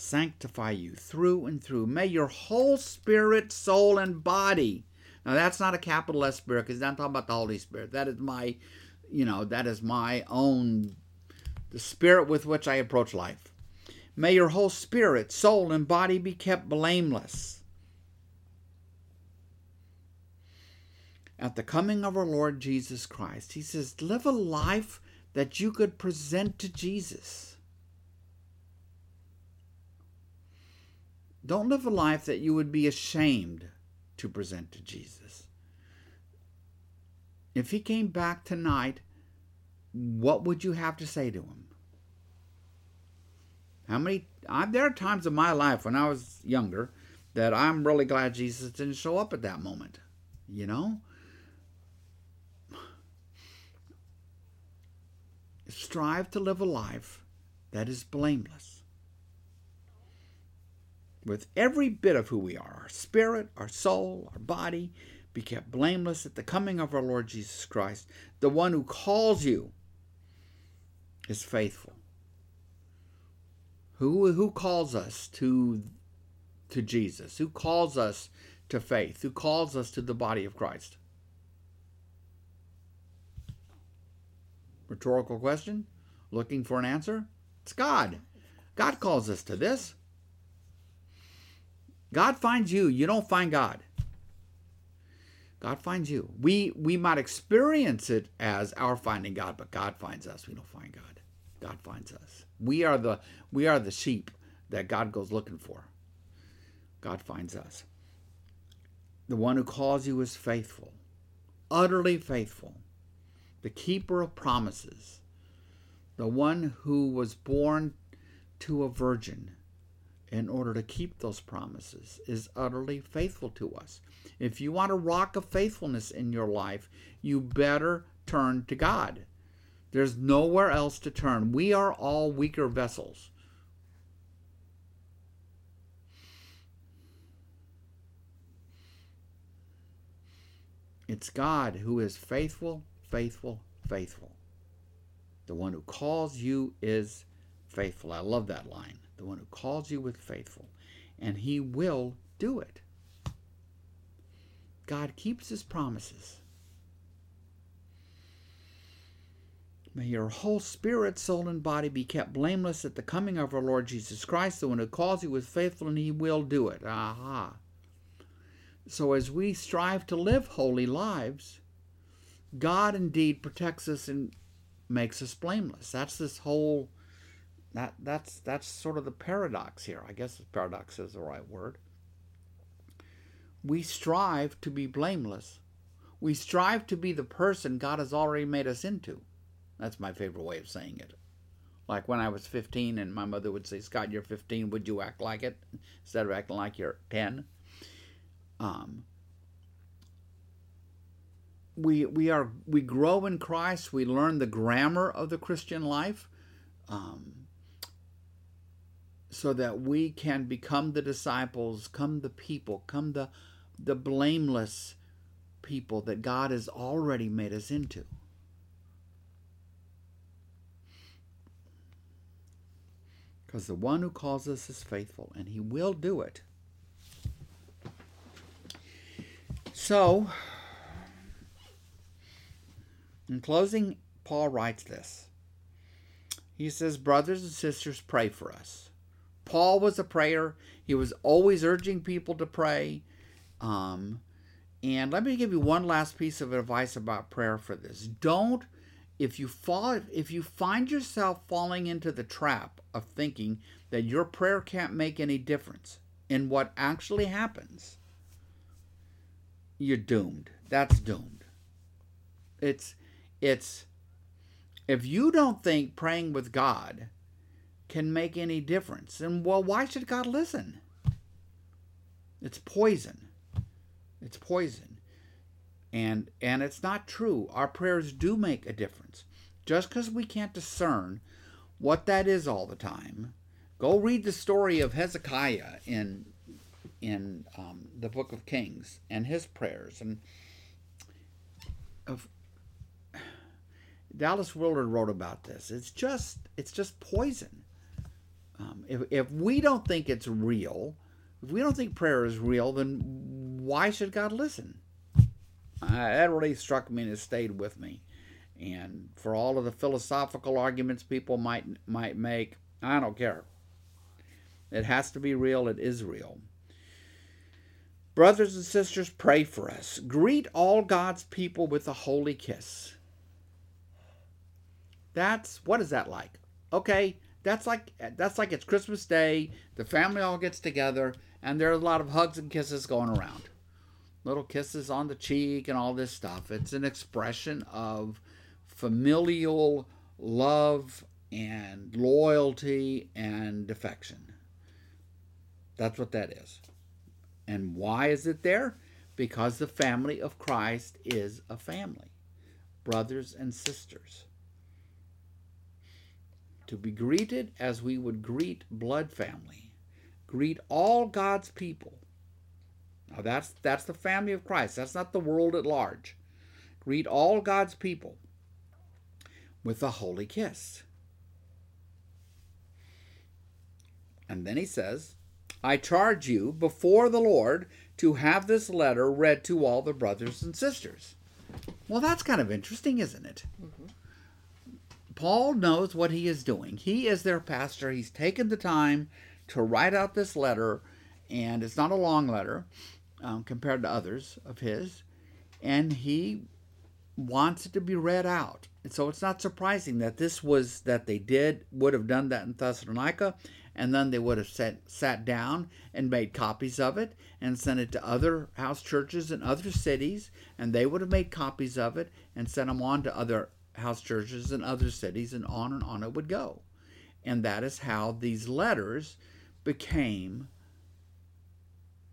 Sanctify you through and through. May your whole spirit, soul, and body. Now, that's not a capital S spirit because I'm talking about the Holy Spirit. That is my, you know, that is my own, the spirit with which I approach life. May your whole spirit, soul, and body be kept blameless at the coming of our Lord Jesus Christ. He says, live a life that you could present to Jesus. Don't live a life that you would be ashamed to present to Jesus. If he came back tonight, what would you have to say to him? How many? I, there are times in my life when I was younger that I'm really glad Jesus didn't show up at that moment. You know? Strive to live a life that is blameless. With every bit of who we are our spirit, our soul, our body be kept blameless at the coming of our Lord Jesus Christ. The one who calls you is faithful. Who, who calls us to, to Jesus? Who calls us to faith? Who calls us to the body of Christ? Rhetorical question? Looking for an answer? It's God. God calls us to this. God finds you. You don't find God. God finds you. We we might experience it as our finding God, but God finds us. We don't find God. God finds us. We are the we are the sheep that God goes looking for. God finds us. The one who calls you is faithful, utterly faithful, the keeper of promises, the one who was born to a virgin in order to keep those promises is utterly faithful to us. If you want a rock of faithfulness in your life, you better turn to God. There's nowhere else to turn. We are all weaker vessels. It's God who is faithful, faithful, faithful. The one who calls you is faithful. I love that line. The one who calls you with faithful, and he will do it. God keeps his promises. May your whole spirit, soul, and body be kept blameless at the coming of our Lord Jesus Christ. The one who calls you is faithful, and he will do it. Aha. So as we strive to live holy lives, God indeed protects us and makes us blameless. That's this whole that that's that's sort of the paradox here. I guess paradox is the right word. We strive to be blameless. We strive to be the person God has already made us into. That's my favorite way of saying it. Like when I was 15 and my mother would say, Scott, you're 15, would you act like it? Instead of acting like you're 10. Um, we, we, are, we grow in Christ. We learn the grammar of the Christian life um, so that we can become the disciples, come the people, come the, the blameless people that God has already made us into. Because the one who calls us is faithful, and he will do it. So, In closing, Paul writes this. He says, Brothers and sisters, pray for us. Paul was a prayer. He was always urging people to pray. Um, and let me give you one last piece of advice about prayer for this. Don't if you fall if you find yourself falling into the trap of thinking that your prayer can't make any difference in what actually happens, you're doomed. That's doomed. It's it's if you don't think praying with God can make any difference, And well, why should God listen? It's poison. It's poison. And and it's not true. Our prayers do make a difference. Just because we can't discern what that is all the time, go read the story of Hezekiah in in um, the book of Kings and his prayers and of Dallas Willard wrote about this. It's just it's just poison. Um, if if we don't think it's real, if we don't think prayer is real, then why should God listen? Uh, that really struck me and has stayed with me. And for all of the philosophical arguments people might might make, I don't care. It has to be real. It is real. Brothers and sisters, pray for us. Greet all God's people with a holy kiss. That's what is that like? Okay, that's like that's like it's Christmas Day. The family all gets together, and there are a lot of hugs and kisses going around. Little kisses on the cheek and all this stuff. It's an expression of familial love and loyalty and affection. That's what that is. And why is it there? Because the family of Christ is a family, brothers and sisters. To be greeted as we would greet blood family. Greet all God's people. Now that's that's the family of Christ. That's not the world at large. Greet all God's people with a holy kiss. And then he says, I charge you before the Lord to have this letter read to all the brothers and sisters. Well, that's kind of interesting, isn't it? Mm-hmm. Paul knows what he is doing. He is their pastor. He's taken the time to write out this letter, and it's not a long letter um, compared to others of his, and he wants it to be read out. And so it's not surprising that this was that they did would have done that in Thessalonica, and then they would have sat, sat down and made copies of it and sent it to other house churches in other cities, and they would have made copies of it and sent them on to other house churches in other cities, and on and on it would go. And that is how these letters became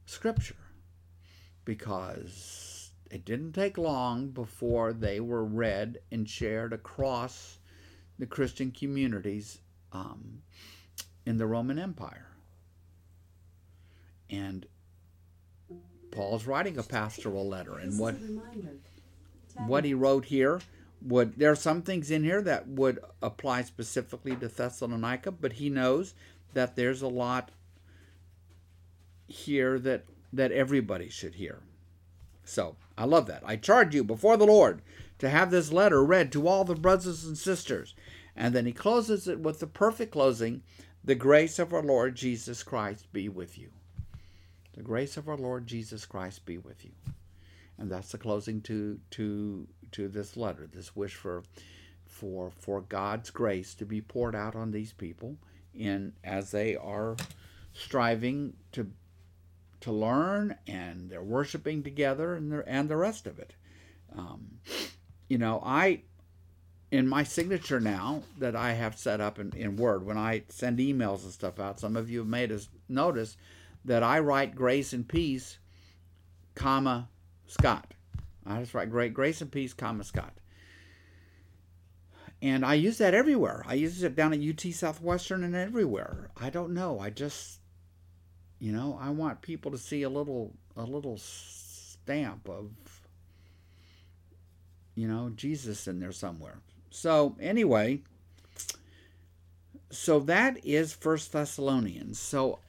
scripture, because it didn't take long before they were read and shared across the Christian communities. Um, in the Roman Empire. And Paul's writing a pastoral letter, and what what he wrote here would there are some things in here that would apply specifically to Thessalonica, but he knows that there's a lot here that that everybody should hear. So I love that. I charge you before the Lord to have this letter read to all the brothers and sisters. And then he closes it with the perfect closing the grace of our Lord Jesus Christ be with you. The grace of our Lord Jesus Christ be with you. And that's the closing to to to this letter, this wish for for for God's grace to be poured out on these people in as they are striving to to learn and they're worshiping together and the and the rest of it. Um, you know, I in my signature now that I have set up in, in Word, when I send emails and stuff out, some of you have made us notice that I write grace and peace, comma, Scott. I just write great grace and peace, comma, Scott. And I use that everywhere. I use it down at UT Southwestern and everywhere. I don't know. I just, you know, I want people to see a little, a little stamp of, you know, Jesus in there somewhere. So, anyway, so that is First Thessalonians. So,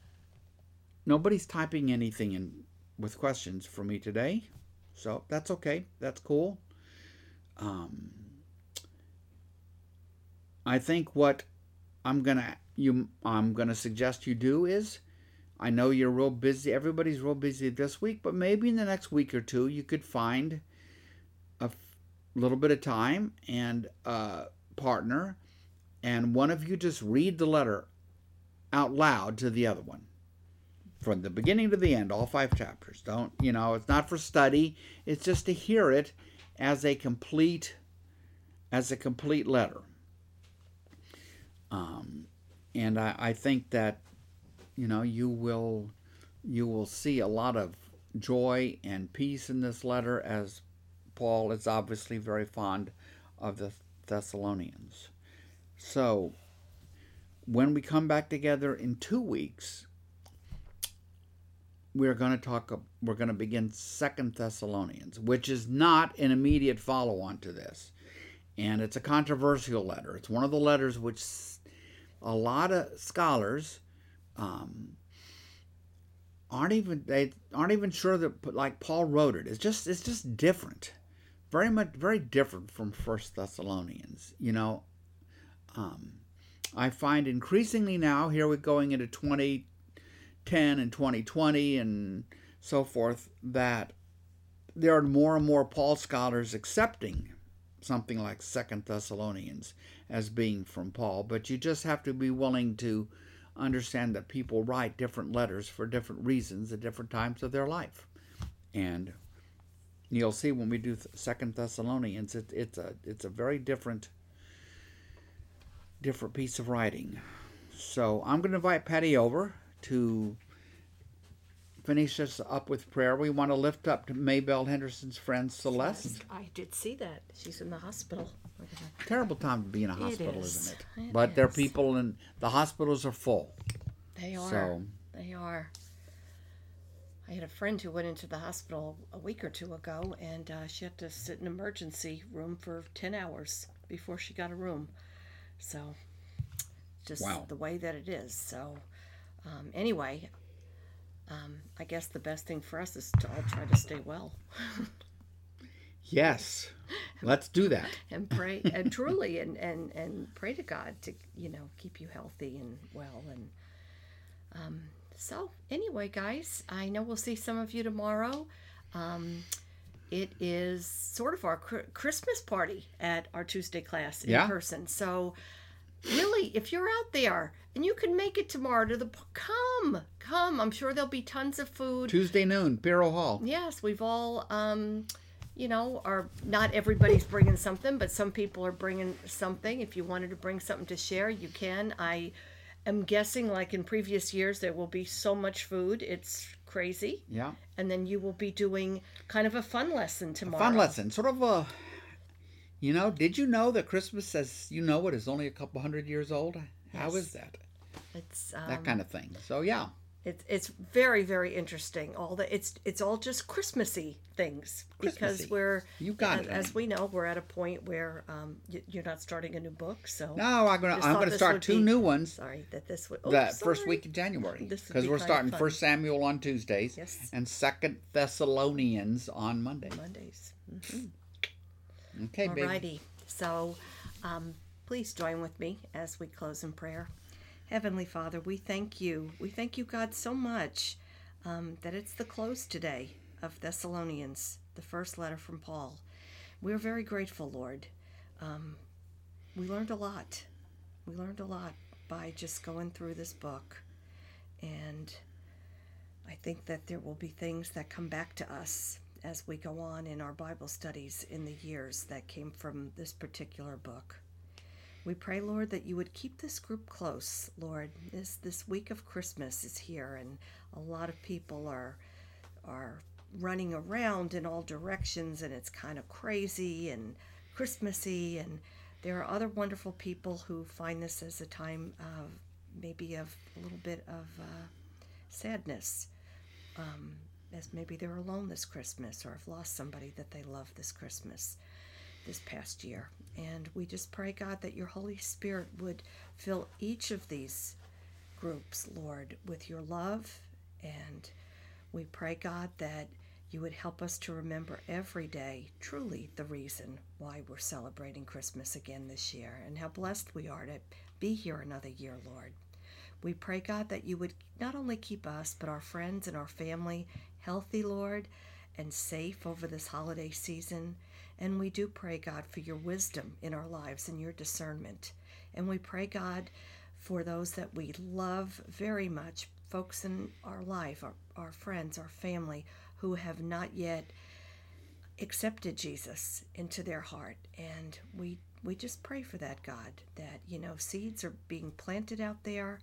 nobody's typing anything in with questions for me today. So, that's okay. That's cool. Um, I think what I'm gonna you I'm gonna suggest you do is I know you're real busy. Everybody's real busy this week, but maybe in the next week or two you could find a f- little bit of time and a partner, and one of you just read the letter out loud to the other one from the beginning to the end, all five chapters. Don't you know? It's not for study. It's just to hear it as a complete as a complete letter. Um, and I, I think that you know you will you will see a lot of joy and peace in this letter as Paul is obviously very fond of the Thessalonians. So when we come back together in two weeks, we're going to talk we're going to begin second thessalonians which is not an immediate follow-on to this. And it's a controversial letter. It's one of the letters which a lot of scholars um, aren't even they aren't even sure that like paul wrote it. It's just it's just different. Very much very different from first thessalonians you know? Um, i find increasingly now here we're going into 2010 and 2020 and so forth that there are more and more paul scholars accepting something like second thessalonians as being from paul. But you just have to be willing to understand that people write different letters for different reasons at different times of their life. And you'll see when we do second thessalonians it, it's a it's a very different different piece of writing. So i'm going to invite patty over to finish us up with prayer we want to lift up to maybelle henderson's friend celeste I did see that. She's in the hospital. terrible time to be in a hospital is. isn't it, It but there are people and the hospitals are full They are. so They are. I had a friend who went into the hospital a week or two ago, and uh, she had to sit in emergency room for ten hours before she got a room. So, just Wow. the way that it is. So, um, anyway, um, I guess the best thing for us is to all try to stay well. Yes. Let's do that. And pray and truly and, and and pray to God to you know keep you healthy and well and um, so anyway guys I know we'll see some of you tomorrow. Um, it is sort of our Christmas party at our Tuesday class in Yeah. person. So really if you're out there and you can make it tomorrow to the come come I'm sure there'll be tons of food tuesday noon Piro hall Yes, we've all, um, you know, are not everybody's bringing something, but some people are bringing something. If you wanted to bring something to share, you can. I am guessing, like in previous years, there will be so much food. It's crazy. yeah And then you will be doing kind of a fun lesson tomorrow. fun lesson sort of a you know did you know that christmas as you know it is only a couple hundred years old How is Yes. that It's um, that kind of thing so yeah it's it's very very interesting. All the it's it's all just Christmassy things because we're You got as, it, as we know we're at a point where um, you're not starting a new book. So no i'm gonna i'm gonna start two be- new ones sorry that this would oh, that first week in January because be we're starting. First Samuel on Tuesdays Yes. and Second Thessalonians on Monday. Mondays. Okay, baby. Alrighty. So, um, please join with me as we close in prayer. Heavenly Father, we thank you. We thank you, God, so much um, that it's the close today of Thessalonians, the first letter from Paul. We're very grateful, Lord. Um, we learned a lot. We learned a lot by just going through this book. And I think that there will be things that come back to us as we go on in our Bible studies in the years that came from this particular book. We pray, Lord, that you would keep this group close, Lord. This this week of Christmas is here and a lot of people are are running around in all directions and it's kind of crazy and Christmassy and there are other wonderful people who find this as a time of maybe of a little bit of uh, sadness um, as maybe they're alone this Christmas or have lost somebody that they love this Christmas this past year. And we just pray, God, that your Holy Spirit would fill each of these groups, Lord, with your love. And we pray, God, that you would help us to remember every day truly the reason why we're celebrating Christmas again this year and how blessed we are to be here another year, Lord. We pray, God, that you would not only keep us, but our friends and our family healthy, Lord, and safe over this holiday season. And we do pray, God, for your wisdom in our lives and your discernment. And we pray, God, for those that we love very much, folks in our life, our, our friends, our family, who have not yet accepted Jesus into their heart. And we we just pray for that, God, that, you know, seeds are being planted out there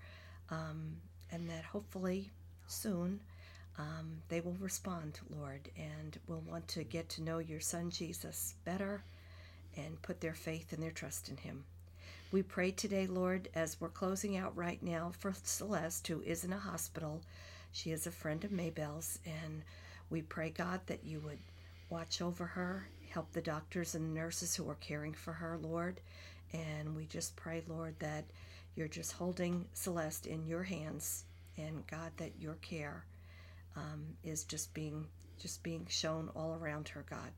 um, and that hopefully soon um, they will respond, Lord, and will want to get to know your Son Jesus better and put their faith and their trust in Him. We pray today, Lord, as we're closing out right now for Celeste, who is in a hospital. She is a friend of Maybell's, and we pray, God, that you would watch over her, help the doctors and nurses who are caring for her, Lord. And we just pray, Lord, that you're just holding Celeste in your hands, and God, that your care um, is just being just being shown all around her, God.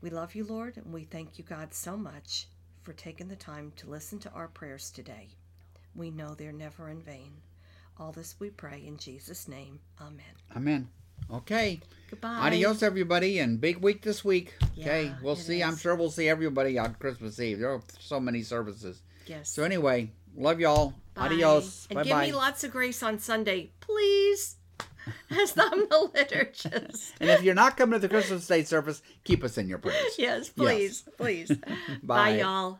We love you, Lord, and we thank you, God, so much for taking the time to listen to our prayers today. We know they're never in vain. All this we pray in Jesus' name. Amen. Amen. Okay. Goodbye. Adios, everybody, and big week this week. okay, we'll see. I'm sure we'll see everybody on Christmas Eve. There are so many services. Yes. So anyway, love y'all. Bye. Adios. And Bye give bye. me lots of grace on Sunday, please. As I'm the liturgist. and if you're not coming to the Christmas Day service, keep us in your prayers. yes, please, please. Bye. Bye, y'all.